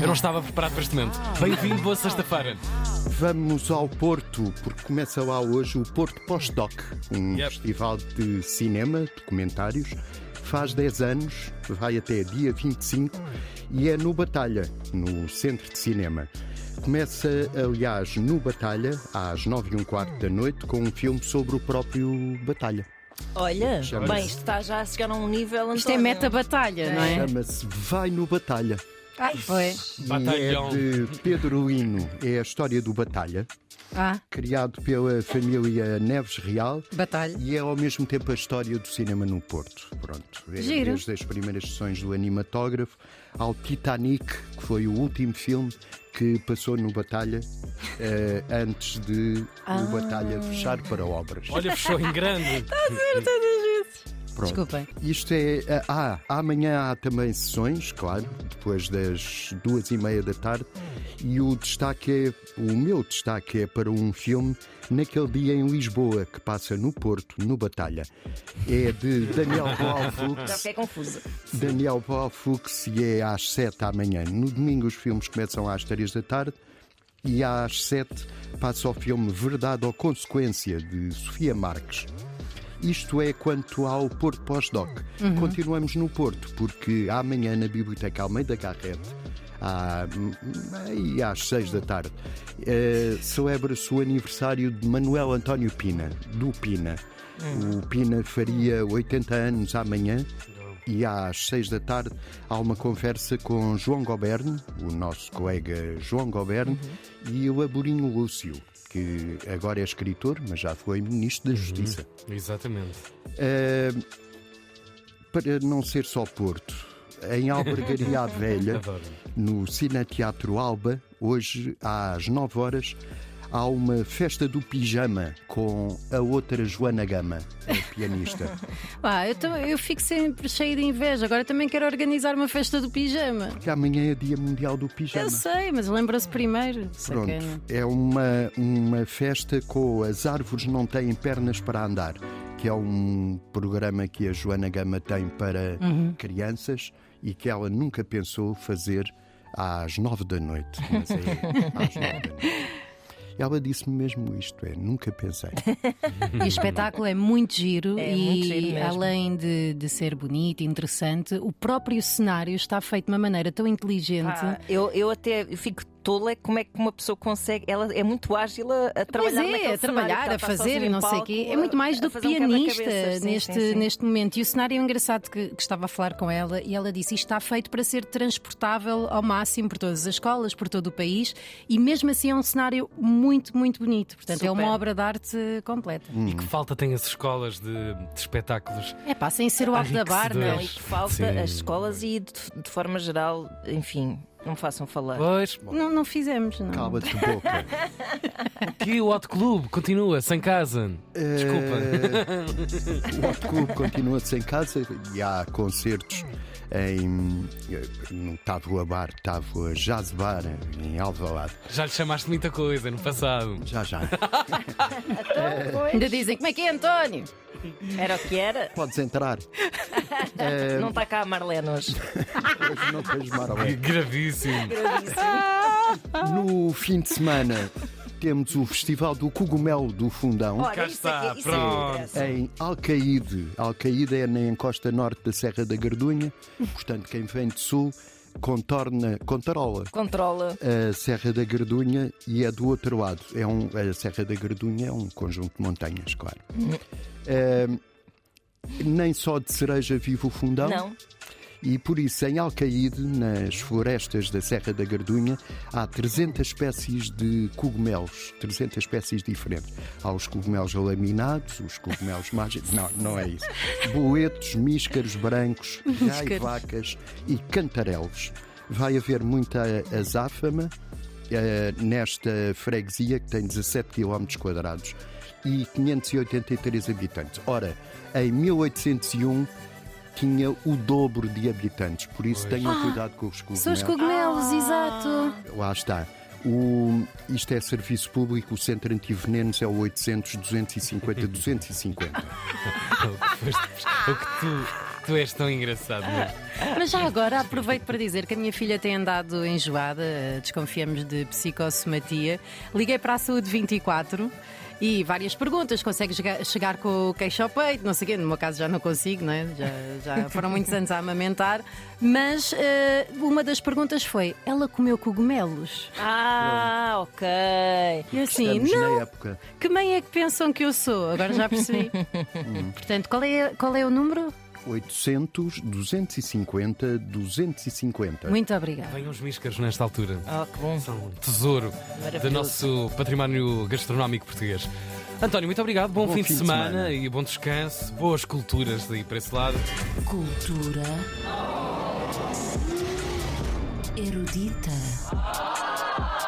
Eu não estava preparado para este momento. Bem-vindo, boa sexta-feira. Vamos ao Porto, porque começa lá hoje o Porto Postdoc, um Yep. festival de cinema, documentários. Faz 10 anos, vai até dia 25 e é no Batalha, no Centro de Cinema. Começa, aliás, no Batalha, às 9 e um quarto da noite, com um filme sobre o próprio Batalha. Olha, bem, isto está já a chegar a um nível. Isto é António. meta-batalha, não é? Chama-se Vai no Batalha. Ai, foi. Batalhão. E é de Pedro Lino, é a história do Batalha, Ah, criado pela família Neves Real. batalha. E é ao mesmo tempo a história do cinema no Porto. Pronto. É Giro. Desde as primeiras sessões do animatógrafo ao Titanic, que foi o último filme que passou no Batalha eh, antes de o Batalha fechar para obras. Olha, fechou em grande. Pronto. Desculpem. Isto é. Ah, amanhã há também sessões, claro, depois das duas e meia da tarde. E o destaque é. O meu destaque é para um filme naquele dia em Lisboa, que passa no Porto, no Batalha. É de Daniel Já Boalfux. fiquei confusa. Daniel Boalfux e é às sete da manhã. No domingo os filmes começam às três da tarde. E às sete passa o filme Verdade ou Consequência, de Sofia Marques. Isto é quanto ao Porto Pós-Doc. Continuamos no Porto, porque amanhã na Biblioteca Almeida Garrete, à, aí às seis da tarde, eh, celebra-se o aniversário de Manuel António Pina, do Pina. O Pina faria 80 anos amanhã e às seis da tarde há uma conversa com João Goberno, o nosso colega João Goberno, e o Aborinho Lúcio, que agora é escritor, mas já foi Ministro da Justiça. Exatamente. Uh, para não ser só Porto, em Albergaria Velha, no Cineteatro Alba, hoje às 9 horas, há uma festa do pijama com a outra Joana Gama, a pianista. Pá, eu, eu fico sempre cheio de inveja. Agora também quero organizar uma festa do pijama. Que amanhã é Dia Mundial do Pijama. Eu sei, mas lembra-se primeiro. Pronto, Sacana. é uma, uma festa com As Árvores Não Têm Pernas para Andar, que é um programa que a Joana Gama tem para crianças e que ela nunca pensou fazer às nove da noite. Mas é às nove da noite. Ela disse-me mesmo isto, é, nunca pensei. E o espetáculo é muito giro É e muito giro além de, de ser bonito e interessante, o próprio cenário está feito de uma maneira tão inteligente. Pá, eu, eu até fico tola como é que uma pessoa consegue. Ela é muito ágil a, a Pois trabalhar é, naquele a trabalhar, a fazer e não sei o quê. É muito mais do que um pianista. Sim, neste, sim, sim. neste momento. E o cenário é engraçado que, que estava a falar com ela e ela disse: isto está feito para ser transportável ao máximo por todas as escolas, por todo o país, e mesmo assim é um cenário muito, muito bonito. Portanto, é uma Super. obra de arte completa. E que falta tem as escolas de, de espetáculos. É pá, sem ser o arco da bar, não é? Não, e que falta Sim. as escolas e de, de forma geral, enfim, não me façam falar. Pois, Não, não fizemos, não. Cala-te boca. que o Hot Clube continua sem casa. Eh, o Hot Clube continua sem casa e há concertos em no Távola Bar, Távola Jazz Bar, em Alvalade. Já lhe chamaste muita coisa no passado. Já, já. Ainda dizem: como é que é, António? Era o que era? Podes entrar. Não está cá a Marlene hoje. Hoje não tens Marlene. Gravíssimo. No fim de semana temos o Festival do Cogumelo do Fundão. Ora, Cá está, é é pronto. Em Alcaíde. Alcaíde é na encosta norte da Serra da Gardunha. Portanto, quem vem de sul contorna, contarola Controla. a Serra da Gardunha e é do outro lado. É um, a Serra da Gardunha é um conjunto de montanhas, claro. Ahm, nem só de cereja vive o fundão. Não. E por isso, em Alcaíde, nas florestas da Serra da Gardunha, há 300 espécies de cogumelos, 300 espécies diferentes. Há os cogumelos laminados, os cogumelos mágicos, não, não é isso. Boetos, míscaros brancos, gaivacas e cantarelos. Vai haver muita azáfama eh, nesta freguesia que tem 17 km quadrados e 583 habitantes. Ora, em 1801 tinha o dobro de habitantes, por isso tenham cuidado com os cogumelos. São os cogumelos, exato. Lá está. O, isto é serviço público, o centro antivenenos é o 800 250 250. o que tu, tu és tão engraçado, não é? Mas já agora aproveito para dizer que a minha filha tem andado enjoada, desconfiamos de psicossomatia. Liguei para a Saúde 24 e várias perguntas. Consegue chegar, com o queixo ao peito? Não sei o quê. No meu caso já não consigo, não é? já, já foram muitos anos a amamentar. Mas eh, uma das perguntas foi: ela comeu cogumelos? Ah, ok. E assim, Estamos não. na época. Que mãe é que pensam que eu sou? Agora já percebi. Portanto, qual é, qual é o número? 800 250 250. Muito obrigada. Venham os miscas nesta altura. Oh, que bom. São um tesouro do nosso património gastronómico português. António, muito obrigado. Bom, Bom fim, de, fim de semana, semana. e bom descanso. Boas culturas daí para esse lado. Cultura erudita.